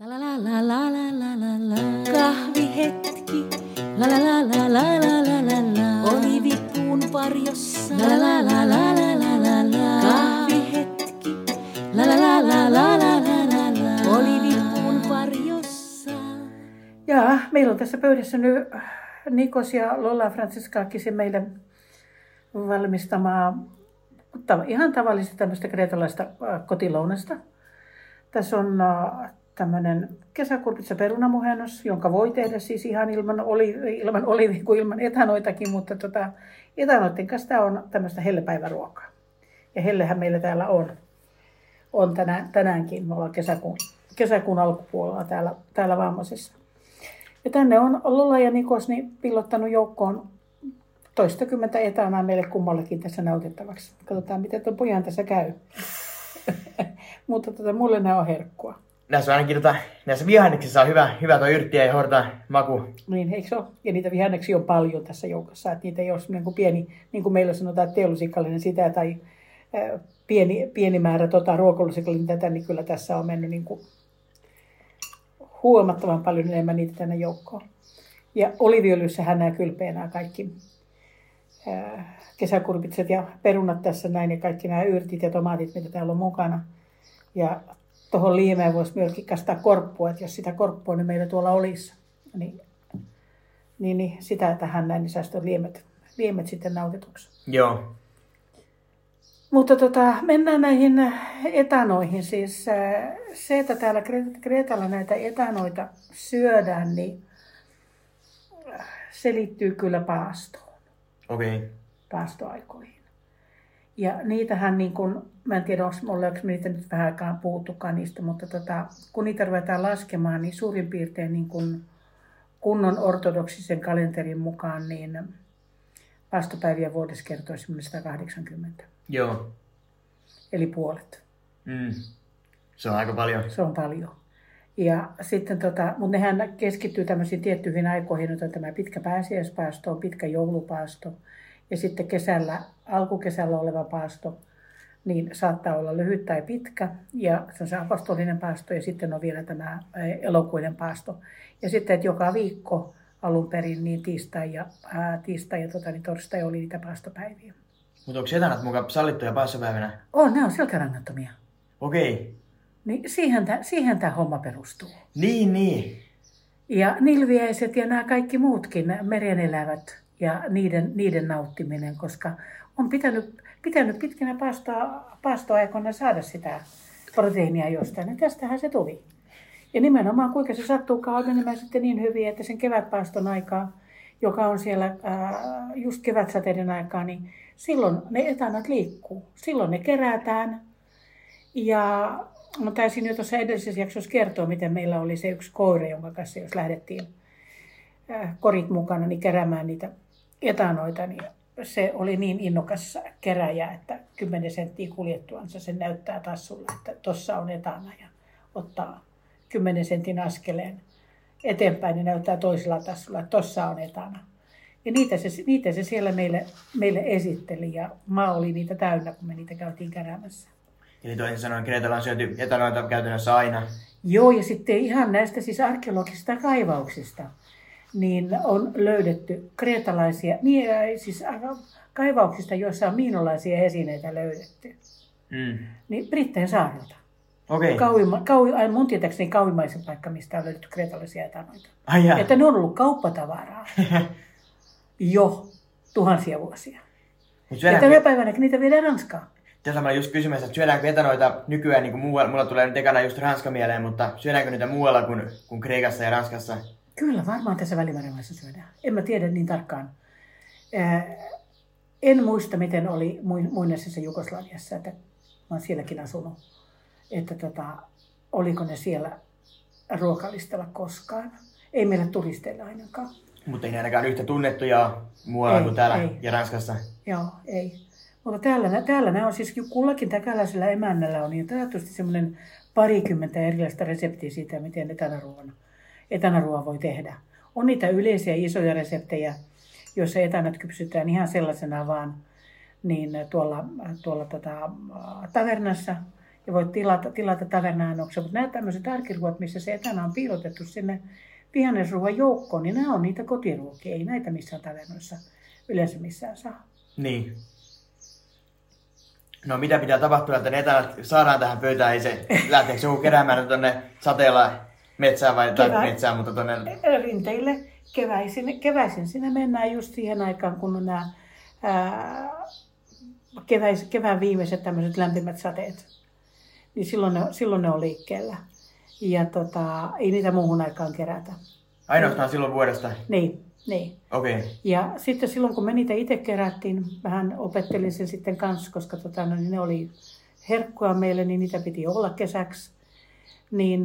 La la la la la la la la la. Kahvihetki. La la la la la la la la la. Olivipuun varjossa. La la la la la la la la. Kahvihetki. La la la la la la la la la. Olivipuun varjossa. Ja meillä on tässä pöydässä nyt Nikos ja Lola Franciscaakisen meille valmistamaa ta- ihan tavallista tämmöistä kreetalaista äh, kotilounasta. Tässä on äh, tämmöinen kesäkurpitsa perunamuhennos, jonka voi tehdä siis ihan ilman, oli, ilman olivi kuin ilman etanoitakin, mutta tota, etanoiden kanssa tämä on tämmöistä hellepäiväruokaa. Ja hellehän meillä täällä on, on tänään, tänäänkin. Me ollaan kesäkuun, kesäkuun alkupuolella täällä, täällä Vammasessa. Ja tänne on Lola ja Nikos niin pillottanut joukkoon toistakymmentä etanaa meille kummallekin tässä nautittavaksi. Katsotaan, miten tuon pojan tässä käy. Mutta tota, mulle nämä on herkkua. Näissä on ainakin tota, näissä vihanneksissa on hyvä, hyvä tuo yrttiä ja horta maku. Niin, eikö se ole? Ja niitä vihanneksia on paljon tässä joukossa. Että niitä ei ole niin kuin pieni, niin kuin meillä sanotaan, että teollusikallinen sitä tai ää, pieni, pieni määrä tota, ruokalusikallinen tätä, niin kyllä tässä on mennyt niin kuin huomattavan paljon enemmän niitä tänne joukkoon. Ja oliviöljyssähän nämä kylpeä nämä kaikki ää, kesäkurpitset ja perunat tässä näin ja kaikki nämä yrtit ja tomaatit, mitä täällä on mukana. Ja tuohon liimeen voisi myöskin kastaa korppua, että jos sitä korppua niin meillä tuolla olisi, niin, niin, niin sitä tähän näin, niin saisi liemet, liemet sitten nautituksi. Joo. Mutta tota, mennään näihin etanoihin. Siis äh, se, että täällä Kre- Kreetalla näitä etanoita syödään, niin äh, se liittyy kyllä paastoon, Okei. Okay. paastoaikoihin. Ja niitähän, niin kun, mä en tiedä, onko ollaanko me niitä nyt vähän aikaan puhuttukaan niistä, mutta tota, kun niitä ruvetaan laskemaan, niin suurin piirtein niin kun kunnon ortodoksisen kalenterin mukaan, niin paastopäiviä vuodessa kertoo semmoinen 180, Joo. eli puolet. Mm. Se on aika paljon. Se on paljon. Ja sitten tota, mutta nehän keskittyy tämmöisiin tiettyihin aikoihin, on tämä pitkä pääsiäispaasto, on pitkä joulupaasto ja sitten kesällä, alkukesällä oleva paasto, niin saattaa olla lyhyt tai pitkä ja se on se apostolinen paasto ja sitten on vielä tämä elokuinen paasto. Ja sitten, että joka viikko alun perin niin tiistai ja, ää, tiistai ja tota, niin torstai oli niitä paastopäiviä. Mutta onko etanat mukaan sallittuja passapäivänä? On, ne on selkärangattomia. Okei. Okay. Niin siihen tämä siihen tää homma perustuu. Niin, niin. Ja nilviäiset ja nämä kaikki muutkin merenelävät ja niiden, niiden nauttiminen, koska on pitänyt, pitänyt pitkänä paastoa, paastoaikoina saada sitä proteiinia jostain. Ja tästähän se tuli. Ja nimenomaan kuinka se sattuukaan on menemään sitten niin hyvin, että sen kevätpaaston aikaa, joka on siellä ää, just kevätsateiden aikaa, niin silloin ne etanat liikkuu. Silloin ne kerätään. Ja mä taisin jo tuossa edellisessä jaksossa kertoa, miten meillä oli se yksi koira, jonka kanssa jos lähdettiin ää, korit mukana niin keräämään niitä etanoita, niin se oli niin innokas keräjä, että 10 senttiä kuljettuansa se näyttää tassulla, että tuossa on etana ja ottaa 10 sentin askeleen eteenpäin niin näyttää toisella tassulla, että tuossa on etana. Ja niitä se, niitä se siellä meille, meille esitteli ja maa oli niitä täynnä, kun me niitä käytiin keräämässä. Eli toisin sanoen Kreetalla on syöty etanoita käytännössä aina. Joo, ja sitten ihan näistä siis arkeologisista kaivauksista, niin on löydetty kreetalaisia, äh, siis kaivauksista, joissa on miinolaisia esineitä löydetty. Mm. Niin Brittein saarelta. Okei. Okay. Kauima, kau, ai, mun tietääkseni kauimmaisen paikka, mistä on löydetty kreetalaisia etanoita. Ai jaa. Että ne on ollut kauppatavaraa jo tuhansia vuosia. Mut Ja tänä päivänä niitä viedään Ranskaan. tässä mä just kysymässä, että syödäänkö etanoita nykyään niin kuin muualla, mulla tulee nyt ekana just Ranska mieleen, mutta syödäänkö niitä muualla kuin, kuin Kreikassa ja Ranskassa? Kyllä, varmaan tässä Välimeren syödään. En mä tiedä niin tarkkaan. Ää, en muista, miten oli muin- muinaisessa Jugoslaviassa, että mä oon sielläkin asunut. Että tota, oliko ne siellä ruokalistalla koskaan. Ei meillä turisteilla ainakaan. Mutta ei ne ainakaan yhtä tunnettuja muualla Ei, kuin täällä ei. ja Ranskassa. Joo, ei. Mutta täällä, täällä nämä on siis, kullakin täkäläisellä emännällä on niin taatusti semmoinen parikymmentä erilaista reseptiä siitä, miten etanaruoan, etanaruoa voi tehdä. On niitä yleisiä isoja reseptejä, joissa etanat kypsytään ihan sellaisena vaan niin tuolla, tuolla tota, tavernassa. ja voit tilata, tilata tavernaannoksen. Mutta nämä tämmöiset arkiruot, missä se etana on piilotettu sinne vihannesruoan joukkoon, niin nämä on niitä kotiruokia. Ei näitä missään tavernoissa yleensä missään saa. Niin. No mitä pitää tapahtua, että ne etanat saadaan tähän pöytään? Ei se, lähteekö joku keräämään tuonne sateella metsään vai tai Kevät. metsään, mutta tuonne... rinteille keväisin, keväisin sinne mennään just siihen aikaan, kun on nämä ää, keväis, kevään viimeiset tämmöiset lämpimät sateet. Niin silloin ne, silloin ne on liikkeellä. Ja tota, ei niitä muuhun aikaan kerätä. Ainoastaan silloin vuodesta. Niin, niin. Okei. Okay. Ja sitten silloin, kun me niitä itse kerättiin, vähän opettelin sen sitten kanssa, koska tota, no, niin ne oli herkkuja meille, niin niitä piti olla kesäksi. Niin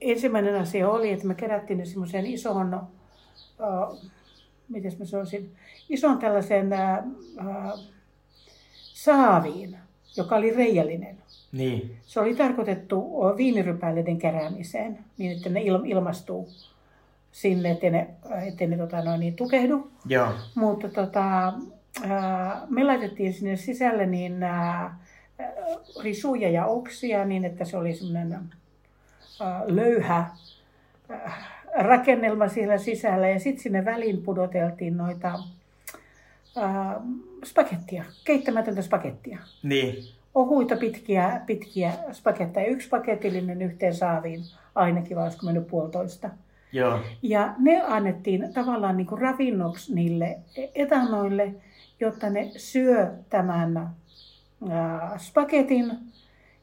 ensimmäinen asia oli, että me kerättiin ne semmoiseen isoon, äh, miten mä sanoisin, isoon tällaiseen äh, äh, saaviin, joka oli reijällinen. Niin. Se oli tarkoitettu viinirypäleiden keräämiseen, niin että ne il, ilmastuu sinne, ettei ne, ettei ne tota, noin, niin tukehdu. Joo. Mutta tota, ää, me laitettiin sinne sisälle niin ää, risuja ja oksia niin, että se oli semmoinen löyhä rakennelma siellä sisällä. Ja sitten sinne väliin pudoteltiin noita ää, spagettia, keittämätöntä spagettia. Niin. Ohuita pitkiä, pitkiä spagetteja, yksi paketillinen yhteen saaviin ainakin, vai olisiko mennyt puolitoista. Joo. Ja ne annettiin tavallaan niin kuin ravinnoksi niille etanoille, jotta ne syö tämän ää, spagetin.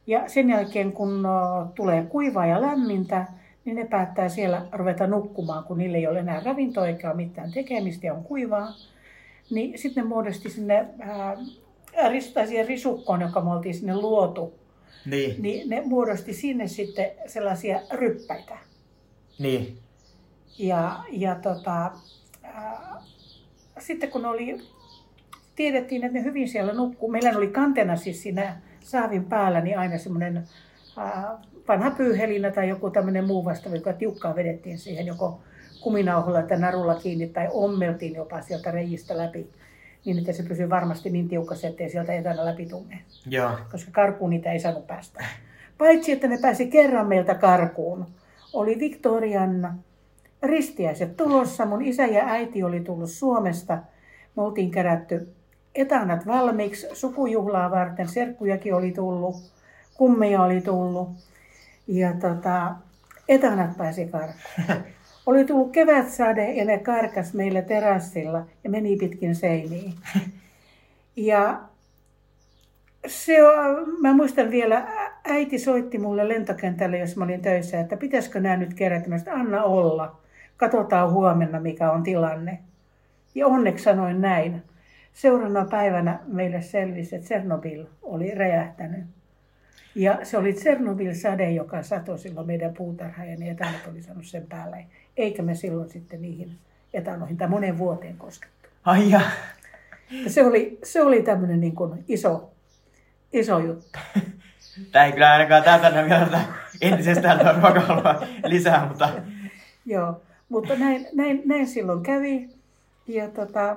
Ja sen jälkeen, kun tulee kuivaa ja lämmintä, niin ne päättää siellä ruveta nukkumaan, kun niille ei ole enää ravintoa eikä ole mitään tekemistä ja on kuivaa. Niin sitten ne muodosti sinne, ää, ris- tai siihen risukkoon, joka me oltiin sinne luotu, Niin. niin ne muodosti sinne sitten sellaisia ryppäitä. Niin. Ja, ja tota, ää, sitten kun oli, tiedettiin, että ne hyvin siellä nukkuu. Meillä oli kantena siis siinä saavin päällä niin aina semmoinen vanha pyyhelinä tai joku tämmöinen muu vastaava, joka tiukkaa vedettiin siihen joko kuminauhalla tai narulla kiinni tai ommeltiin jopa sieltä reijistä läpi niin, että se pysyy varmasti niin tiukassa, ettei sieltä etänä läpi tunne. Joo. Koska karkuun niitä ei saanut päästä. Paitsi, että ne pääsi kerran meiltä karkuun. Oli Victorian ristiäiset tulossa. Mun isä ja äiti oli tullut Suomesta. Me oltiin kerätty etanat valmiiksi sukujuhlaa varten. Serkkujakin oli tullut, kummeja oli tullut. Ja tota, etanat pääsi karkuun. Oli tullut kevätsade ja ne karkas meillä terassilla ja meni pitkin seiniä. Ja se mä muistan vielä, äiti soitti mulle lentokentälle, jos mä olin töissä, että pitäisikö nämä nyt kerätä. Mä sanoin, anna olla, katsotaan huomenna mikä on tilanne. Ja onneksi sanoin näin. Seuraavana päivänä meille selvisi, että Tsernobyl oli räjähtänyt. Ja se oli Tsernobyl-sade, joka satoi silloin meidän puutarhaan ja ne etanot oli saanut sen päälle. Eikä me silloin sitten niihin etanoihin tai moneen vuoteen koskettu. Ai ja. Ja se oli, se oli tämmöinen niin kuin iso, iso juttu. Tää ei kyllä ainakaan täytännä vielä tätä entisestään ruokahalua lisää, mutta Joo, mutta näin, näin, näin silloin kävi. Ja tota,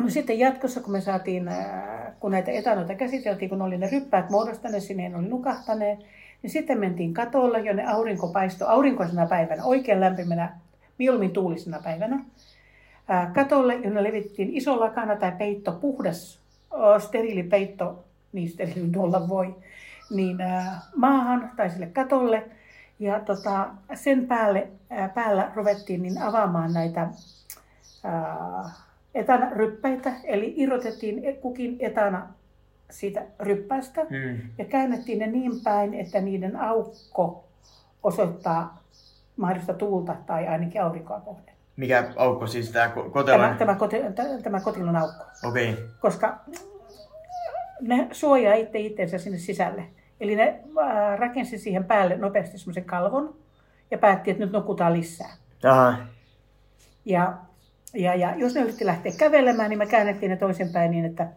no sitten jatkossa, kun me saatiin, ää, kun näitä etanoita käsiteltiin, kun oli ne ryppäät muodostaneet, sinne ne oli nukahtaneet, niin sitten mentiin katolle, jonne aurinko paistoi aurinkoisena päivänä, oikein lämpimänä, mieluummin tuulisena päivänä. Ää, katolle, jonne levittiin iso lakana tai peitto, puhdas, o, steriilipeitto, niin steriili nyt olla voi, niin maahan tai sille katolle. Ja tota, sen päälle, ää, päällä ruvettiin niin avaamaan näitä ää, etanaryppäitä, eli irrotettiin kukin etana siitä ryppäistä mm. ja käännettiin ne niin päin, että niiden aukko osoittaa mahdollista tuulta tai ainakin aurinkoa kohden. mikä aukko siis Tämä, kotelon? tämä, koti- tä- tämä kotilon aukko, Okei. Okay. koska ne suojaa itse itsensä sinne sisälle. Eli ne rakensi siihen päälle nopeasti semmoisen kalvon ja päätti, että nyt nukutaan lisää. Aha. Ja, ja, ja jos ne yritti lähteä kävelemään, niin me käännettiin ne toisinpäin niin, että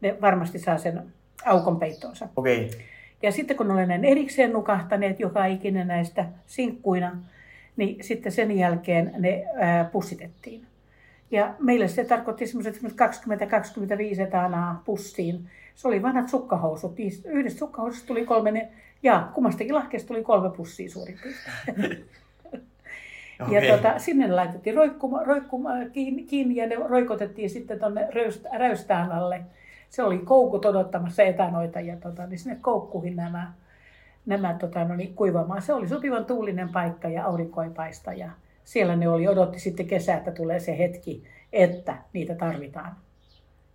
ne varmasti saa sen aukon peittoonsa. Okei. Okay. Ja sitten kun olen näin erikseen nukahtaneet joka ikinen näistä sinkkuina, niin sitten sen jälkeen ne ää, pussitettiin. Ja meille se tarkoitti semmoiset 20-25 etanaa pussiin. Se oli vanhat sukkahousut. Yhdestä sukkahoususta tuli kolme, ne, ja kummastakin lahkeesta tuli kolme pussia suurin piirtein. Okay. Ja tota, sinne laitettiin roikkuma, roikkuma, kiinni, kiinni ja ne roikotettiin sitten tuonne räystään alle. Se oli koukut odottamassa etänoita ja tota, niin sinne koukkuihin nämä, nämä tota, no niin, kuivamaan. Se oli sopivan tuulinen paikka ja aurinko ei paista ja siellä ne oli, odotti sitten kesää, että tulee se hetki, että niitä tarvitaan.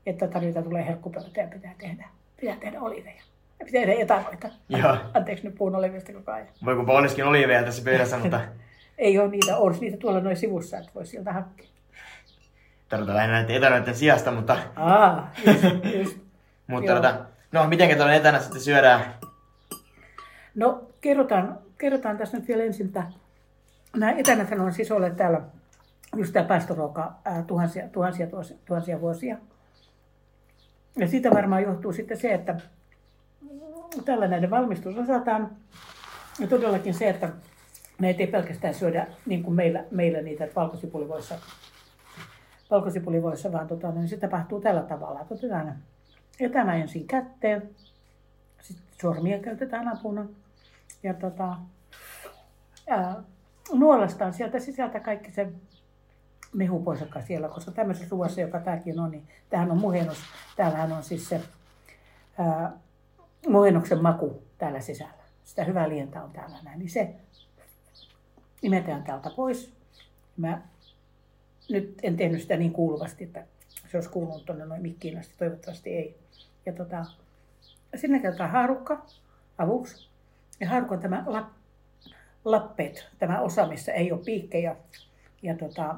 Että tarvitaan, tulee herkkupöytä ja pitää tehdä, pitää tehdä oliveja. Ja pitää tehdä etanoita. Joo. Anteeksi nyt puhun olivista koko ajan. Voi kun olisikin oliveja tässä pöydässä, mutta... ei ole niitä, on niitä tuolla noin sivussa, että voi sieltä hakea. Tarvitaan lähinnä näiden etanoiden sijasta, mutta... Aa, just, just. mutta tota, no, miten tuolla etänä sitten syödään? No, kerrotaan, kerrotaan tässä nyt vielä ensin, että nämä etänät on siis olleet täällä just tämä päästöruoka ää, tuhansia, tuhansia, tuhansia, tuhansia vuosia. Ja siitä varmaan johtuu sitten se, että tällä näiden valmistus osataan. Ja todellakin se, että näitä ei pelkästään syödä niin kuin meillä, meillä niitä valkosipulivoissa, valkosipulivoissa vaan tota, niin se tapahtuu tällä tavalla. Että otetaan etänä ensin kätteen, sitten sormia käytetään apuna ja tota, ää, nuolastaan sieltä sisältä kaikki se mehu pois, joka siellä, koska tämmöisessä ruoassa, joka tämäkin on, niin tämähän on muhennus. Täällähän on siis se ää, muhennuksen maku täällä sisällä. Sitä hyvää lientä on täällä näin. Niin se imetään täältä pois. Mä nyt en tehnyt sitä niin kuuluvasti, että se olisi kuulunut tuonne noin mikkiin asti. Toivottavasti ei. Ja tota, sinne käytetään haarukka avuksi. Ja haarukka on tämä lap, lappet, tämä osa, missä ei ole piikkejä. Ja tota,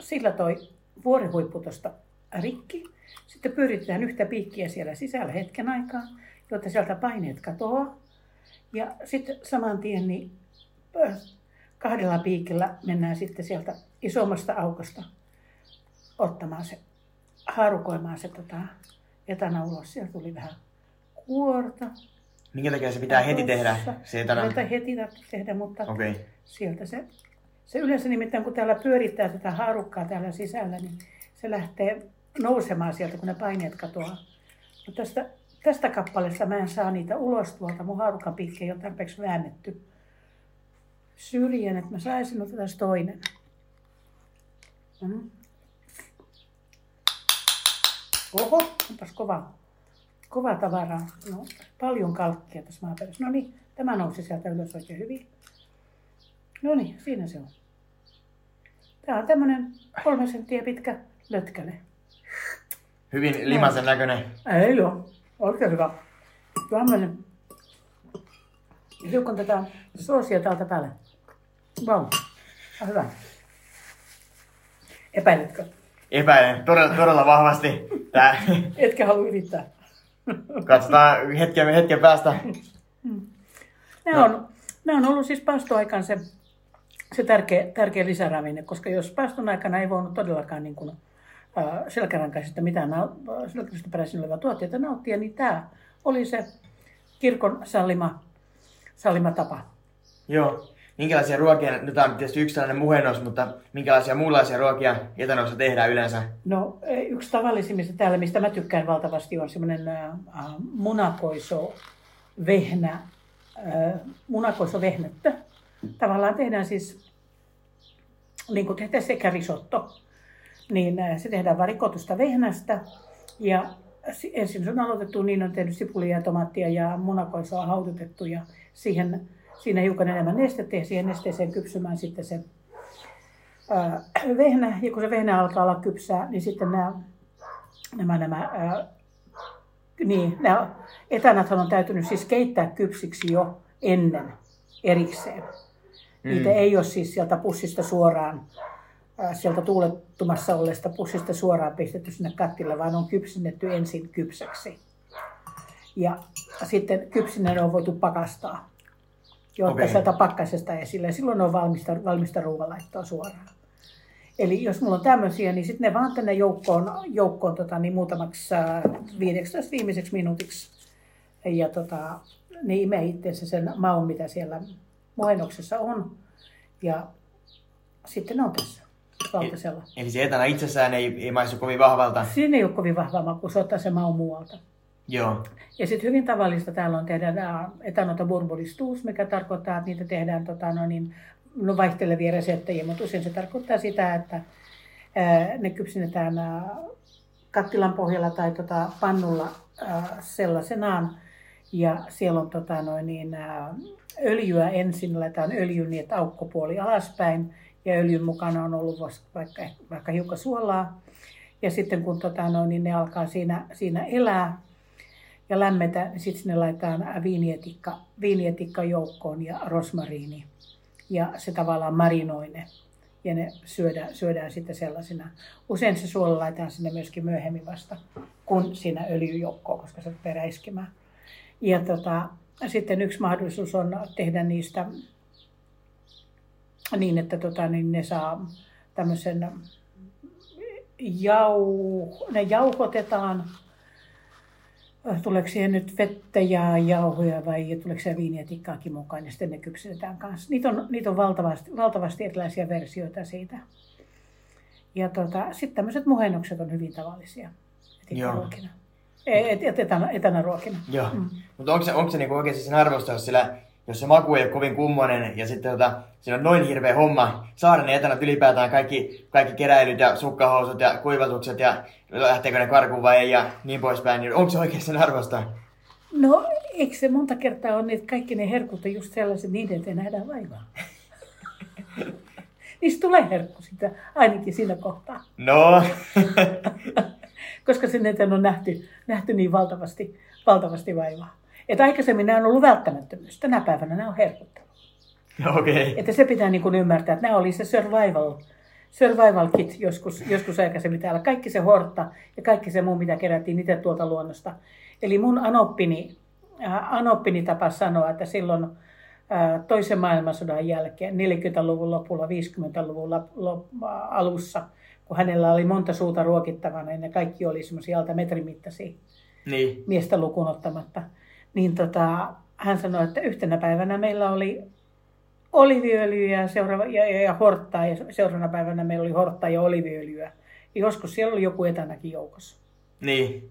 sillä toi vuorihuippu tuosta rikki. Sitten pyöritetään yhtä piikkiä siellä sisällä hetken aikaa, jotta sieltä paineet katoaa. Ja sitten saman tien niin kahdella piikillä mennään sitten sieltä isommasta aukosta ottamaan se, haarukoimaan se tota, etana ulos. Siellä tuli vähän kuorta. Minkä takia se pitää heti tehdä, se etana? Heti tehdä, mutta okay. sieltä se, se yleensä nimittäin, kun täällä pyörittää tätä haarukkaa täällä sisällä, niin se lähtee nousemaan sieltä, kun ne paineet katoaa. No tästä tästä kappaleesta mä en saa niitä ulos tuolta. Mun haarukan piikki ei ole tarpeeksi väännetty syrjän, että mä saisin ottaa toinen. Mm. Oho, onpas kova, kova tavaraa. No, paljon kalkkia tässä maaperässä. No niin, tämä nousi sieltä ylös oikein hyvin. No niin, siinä se on. Tämä on tämmönen kolme senttiä pitkä lötkäne. Hyvin limasen näköinen. Ei joo. Oikein hyvä. Tämmöinen. Hiukan tätä soosia täältä päälle. Wow. Ah, hyvä. Epäiletkö? Epäilen todella, todella vahvasti. Tää. Etkä halua yrittää. Katsotaan hetken, hetken päästä. Nämä, no. on, nämä on ollut siis paastoaikaan se, se tärkeä, tärkeä lisäravinne, koska jos paaston aikana ei voinut todellakaan niin kuin, selkärankaisesta mitään selkärankaisesta peräisin olevaa tuotteita nauttia, niin tämä oli se kirkon sallima, sallima tapa. Joo. Minkälaisia ruokia, nyt on tietysti yksi tällainen muhennos, mutta minkälaisia muunlaisia ruokia etanossa tehdään yleensä? No yksi tavallisimmista täällä, mistä mä tykkään valtavasti, on semmoinen äh, munakoiso vehnä, äh, munakoiso vehnettä. Tavallaan tehdään siis, niin kuin tehdään sekä risotto, niin äh, se tehdään varikotusta vehnästä ja ensin se on aloitettu, niin on tehnyt sipulia ja tomaattia ja munakoisoa haudutettu ja siihen, siinä hiukan enemmän nestettä ja siihen nesteeseen kypsymään sitten se ää, äh, vehnä. Ja kun se vehnä alkaa olla kypsää, niin sitten nämä, nämä, nämä ää, äh, niin, nämä etänäthän on täytynyt siis keittää kypsiksi jo ennen erikseen. Mm. Niitä ei ole siis sieltä pussista suoraan sieltä tuulettumassa olleesta pussista suoraan pistetty sinne kattille, vaan on kypsennetty ensin kypsäksi. Ja sitten kypsinen on voitu pakastaa, jotta okay. sieltä pakkasesta esille. Ja silloin on valmista, valmista ruoanlaittoa suoraan. Eli jos mulla on tämmöisiä, niin sitten ne vaan tänne joukkoon, joukkoon tota, niin muutamaksi 15 viimeiseksi minuutiksi. Ja tota, ne imee itseensä sen maun, mitä siellä muennoksessa on. Ja sitten ne on tässä. Valtasella. Eli se etana itsessään ei, ei maistu kovin vahvalta. Siinä ei ole kovin vahva maku, se ottaa se maun muualta. Joo. Ja sitten hyvin tavallista täällä on tehdä etanota bourbonistus, mikä tarkoittaa, että niitä tehdään tota, no niin, no vaihtelevia reseptejä, mutta usein se tarkoittaa sitä, että ää, ne kypsennetään ää, kattilan pohjalla tai tota, pannulla ää, sellaisenaan. Ja siellä on tota, noin, niin, ää, öljyä ensin, laitetaan öljy niin, että aukkopuoli alaspäin. Ja öljyn mukana on ollut vaikka, vaikka hiukan suolaa. Ja sitten kun tota, noin, niin ne alkaa siinä, siinä elää ja lämmetä, niin sitten sinne laitetaan viinietikka, viinietikka joukkoon ja rosmariini. Ja se tavallaan marinoi ne. Ja ne syödään, syödään sitten sellaisina. Usein se suola laitetaan sinne myöskin myöhemmin vasta, kun siinä öljyjoukkoon, koska se rupeaa räiskimään. Ja tota, sitten yksi mahdollisuus on tehdä niistä niin, että tota, niin ne saa tämmöisen jau, ne jauhotetaan. Tuleeko siihen nyt vettä ja jauhoja vai tuleeko siihen viiniä tikkaakin mukaan ja sitten ne kypsennetään kanssa. Niitä on, niitä on valtavasti, valtavasti erilaisia versioita siitä. Ja tota, sitten tämmöiset muhennokset on hyvin tavallisia etikkaruokina. Et, et, etana, etanaruokina. Joo. Mm. Mutta onko se, onko se niinku oikeasti sen arvosta, jos, sillä, jos se maku ei ole kovin kummonen ja sitten tota, siinä on noin hirveä homma saada ne etanat ylipäätään kaikki, kaikki keräilyt ja sukkahousut ja kuivatukset ja lähteekö ne karkuun vai ei ja niin poispäin, niin onko se oikeasti sen arvosta? No, eikö se monta kertaa on, että kaikki ne herkut on just sellaiset, niiden eteen nähdään vaivaa. Niistä tulee herkku sitä, ainakin siinä kohtaa. No, Koska sen eteen on nähty, nähty niin valtavasti, valtavasti vaivaa. Että aikaisemmin nämä on ollut välttämättömyys. Tänä päivänä nämä on herkuttelu. okei. Okay. Että se pitää niin kuin ymmärtää, että nämä oli se survival, survival kit joskus, joskus aikaisemmin täällä. Kaikki se hortta ja kaikki se muu, mitä kerättiin itse tuolta luonnosta. Eli mun anoppini, äh, anoppini tapa sanoa, että silloin äh, toisen maailmansodan jälkeen, 40-luvun lopulla, 50-luvun lop- lop- äh, alussa, kun hänellä oli monta suuta ruokittavana ja ne kaikki oli semmoisia alta metrin mittaisia Niin. miestä lukuun ottamatta, niin tota, hän sanoi, että yhtenä päivänä meillä oli oliviöljyä ja, seuraava, ja, ja, ja horttaa, ja seuraavana päivänä meillä oli horttaa ja oliviöljyä. Ja joskus siellä oli joku etänäkin joukossa. Niin.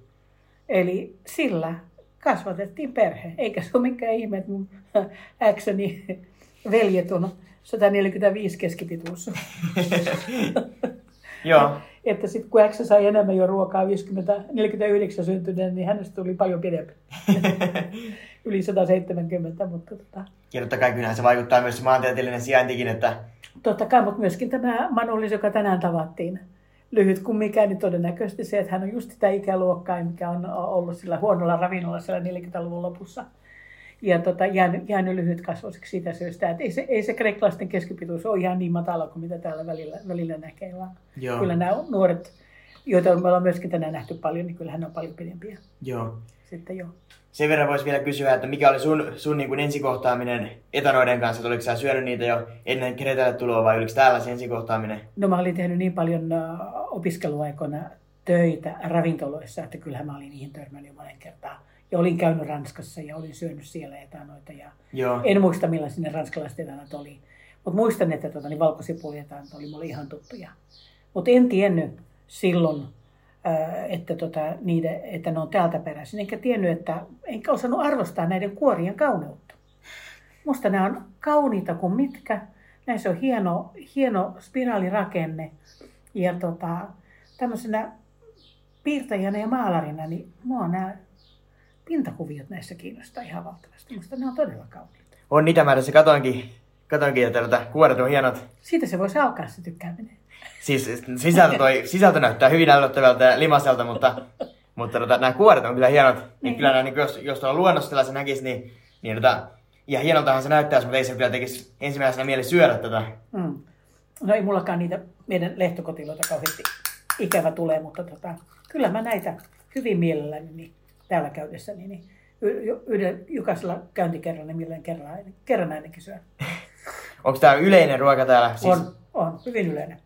Eli sillä kasvatettiin perhe. Eikä se ole mikään ihme, että mun äkseni veljet on 145 keskipituus. Joo. Että sitten kun X sai enemmän jo ruokaa 50, 49 syntyneen, niin hänestä tuli paljon pidempi. Yli 170, mutta tota, Ja totta kai kyllähän se vaikuttaa myös se maantieteellinen sijaintikin, että totta kai, mutta myöskin tämä Manullis, joka tänään tavattiin, lyhyt kuin mikään, niin todennäköisesti se, että hän on just sitä ikäluokkaa, mikä on ollut sillä huonolla ravinnolla siellä 40-luvun lopussa. Ja tota, jäänyt, jäänyt lyhyt kasvoiseksi siitä syystä, että ei se, ei se kreikkalaisten keskipituus ole ihan niin matala kuin mitä täällä välillä, välillä näkee, vaan Joo. kyllä nämä nuoret, joita me ollaan myöskin tänään nähty paljon, niin kyllähän ne on paljon pidempiä joo. sitten jo. Sen verran voisi vielä kysyä, että mikä oli sun, sun niin kuin ensikohtaaminen etanoiden kanssa, että oliko sä syönyt niitä jo ennen Kretalle tuloa vai oliko täällä se ensikohtaaminen? No mä olin tehnyt niin paljon äh, opiskeluaikoina töitä ravintoloissa, että kyllähän mä olin niihin törmännyt jo monen kertaa. Ja olin käynyt Ranskassa ja olin syönyt siellä etanoita. Ja Joo. en muista millaisia ne ranskalaiset etanat oli. Mutta muistan, että tuota, niin valkosipuulietanat oli mulle ihan tuttuja. Mutta en tiennyt silloin, että, tota, niiden, että ne on täältä peräisin. Enkä tiennyt, että enkä osannut arvostaa näiden kuorien kauneutta. Musta nämä on kauniita kuin mitkä. Näissä on hieno, hieno spiraalirakenne. Ja tota, tämmöisenä piirtäjänä ja maalarina, niin mua nämä pintakuviot näissä kiinnostaa ihan valtavasti. Musta ne on todella kauniita. On niitä mä tässä katoinkin, katoinkin että tota, kuoret on hienot. Siitä se voisi alkaa se tykkääminen. Siis sisältö, toi, sisältö näyttää hyvin ällöttävältä ja limaselta, mutta, mutta tota, nämä kuoret on kyllä hienot. Niin. Niin. kyllä nämä, niin jos, jos tuolla luonnossa se näkisi, niin, niin tota, ja hienoltahan se näyttäisi, mutta ei se kyllä tekisi ensimmäisenä mieli syödä tätä. Mm. No ei mullakaan niitä meidän lehtokotiloita kauheasti ikävä tulee, mutta tota, kyllä mä näitä hyvin mielelläni niin täällä käydessäni. Niin y- yhden, jokaisella käyntikerralla niin milloin kerran, kerran ainakin syön. Onko tämä yleinen ruoka täällä? Siis, On, on, hyvin yleinen.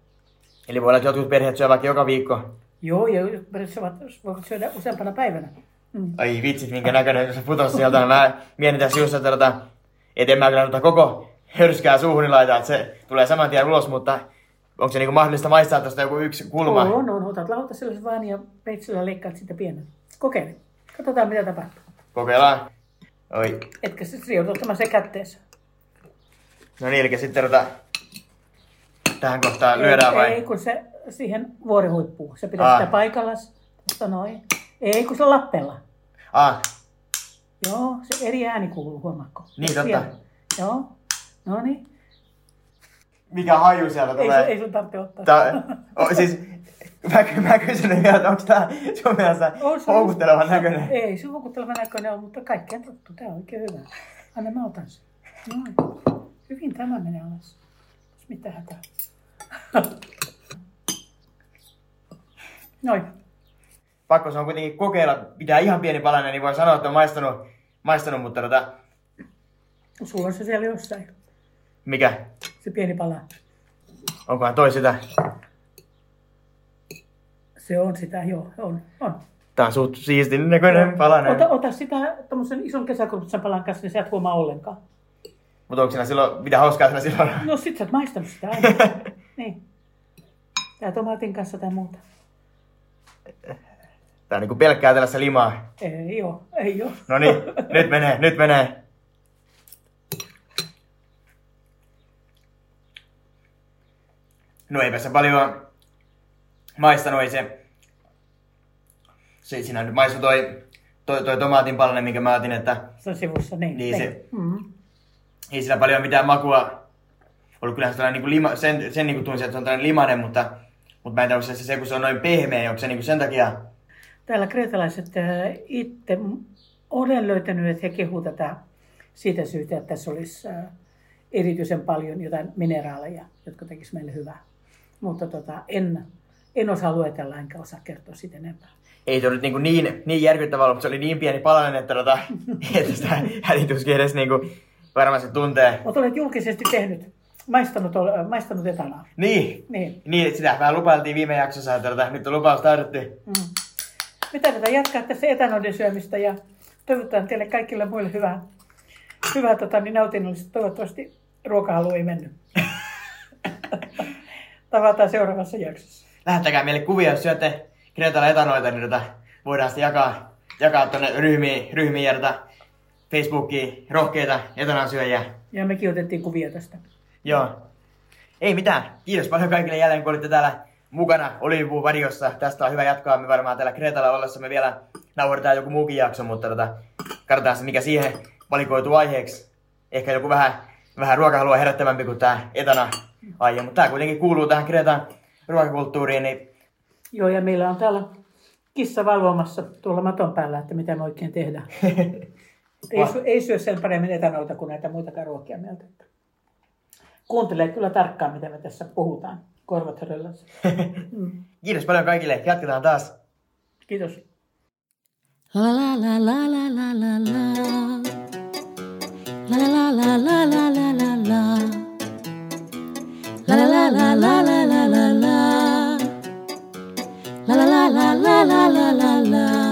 Eli voi olla, että jotkut perheet syövät joka viikko. Joo, ja periaatteessa voivat syödä useampana päivänä. Mm. Ai vitsit, minkä näköinen se putosi sieltä. Mä mietin tässä just, että tota, et en mä kyllä tota koko hörskää suuhuni laita, että se tulee saman tien ulos, mutta onko se niinku mahdollista maistaa tuosta joku yksi kulma? On, on. Otat lautasella vaan ja peitsillä leikkaat sitä pienen. Kokeile. Katsotaan mitä tapahtuu. Kokeillaan. Oi. Etkä se joudut ottamaan se kätteessä. No niin, eli sitten tota, tähän kohtaan lyödään ei, vai? Ei, kun se siihen vuorihuippuun. Se pitää Ah. sitä paikallas. Tuosta noin. Ei, kun se on lappella. Ah, Joo, se eri ääni kuuluu, huomaatko? Niin, totta. Siellä. Joo. No niin. mikä haju sieltä Ei, tulee? sun- ei sun tarvitse ottaa. Tää, o, siis, mä, mä kysyn vielä, että onko tää sun mielestä On se- houkuttelevan näköinen? Ei, se houkutteleva näköinen on, mutta kaikkea tuttu. Tämä on oikein hyvä. Anna mä otan sen. Noin. Hyvin tämä menee alas. Mitä hätää? Noin. Pakko se on kuitenkin kokeilla, pitää ihan pieni palanen, niin voi sanoa, että on maistanut, maistanut mutta tota, Sulla on se siellä jossain. mikä? Se pieni pala. Onkohan toi sitä? Se on sitä, joo, on. on. Tää on suht siistin näköinen palanen. Ota, ota sitä tuommoisen ison kesäkurpitsan palan kanssa, niin sä et huomaa ollenkaan. Mutta onko siinä silloin, mitä hauskaa siinä silloin? No sit sä oot maistanut sitä aina. niin. Tää tomaatin kanssa tai muuta. Tää on niinku pelkkää tällaista limaa. Ei oo, ei oo. No niin, nyt menee, nyt menee. No eipä se paljon maistanut, ei se... se siinä nyt maistui toi, toi, toi tomaatin palanen, minkä mä otin, että Se on sivussa, niin. Niin se- Mm. ei sillä paljon mitään makua ollut. Kyllähän se niin lima, sen, sen niin tunsin, että se on tällainen limanen, mutta, mutta mä en tiedä, onko se, se, kun se on noin pehmeä, onko se niin sen takia... Täällä kreetalaiset äh, itse, olen löytänyt, että he kehuvat tätä siitä syystä, että tässä olisi äh, erityisen paljon jotain mineraaleja, jotka tekisivät meille hyvää. Mutta tota, en, en osaa luetella enkä osaa kertoa siitä enempää. Ei se ollut niin, niin, niin järkyttävää ollut, mutta se oli niin pieni palanen, että, tota, että sitä hälituskin edes niin kuin, varmasti tuntee. Mutta olet julkisesti tehnyt, maistanut, maistanut etanaa. Niin, Niin. niin sitä vähän lupailtiin viime jaksossa, että tota, nyt on lupaus täytetty. Mm. Me tarvitaan jatkaa tässä etanoiden syömistä ja toivotan teille kaikille muille hyvää, hyvää tota, niin nautinnollista. Toivottavasti ruokahalu ei mennyt. Tavataan seuraavassa jaksossa. Lähettäkää meille kuvia, jos syötte Kreetalla etanoita, niin tota, voidaan sitten jakaa, jakaa tuonne ryhmiin, ryhmiin ja tota, Facebookiin rohkeita etanansyöjiä. Ja mekin otettiin kuvia tästä. Joo. Ei mitään. Kiitos paljon kaikille jälleen, kun olitte täällä mukana Olivipuun varjossa. Tästä on hyvä jatkaa. Me varmaan täällä Kreetalla ollessa me vielä nauhoitetaan joku muukin jakso, mutta tota, katsotaan se, mikä siihen valikoituu aiheeksi. Ehkä joku vähän, vähän ruokahalua herättävämpi kuin tämä etana aihe, mutta tämä kuitenkin kuuluu tähän Kreetan ruokakulttuuriin. Niin... Joo, ja meillä on täällä kissa valvomassa tuolla maton päällä, että mitä me oikein tehdään. ei, sy- ei syö sen paremmin etanoita kuin näitä muitakaan ruokia mieltä. Kuuntelee kyllä tarkkaan, mitä me tässä puhutaan. Korvat höröllänsä. Kiitos paljon kaikille. Jatketaan taas. Kiitos. La la la la la la la la. La la la la la la la la. La la la la la la. La la la la la.